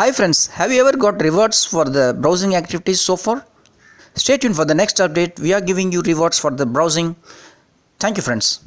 Hi friends, have you ever got rewards for the browsing activities so far? Stay tuned for the next update. We are giving you rewards for the browsing. Thank you friends.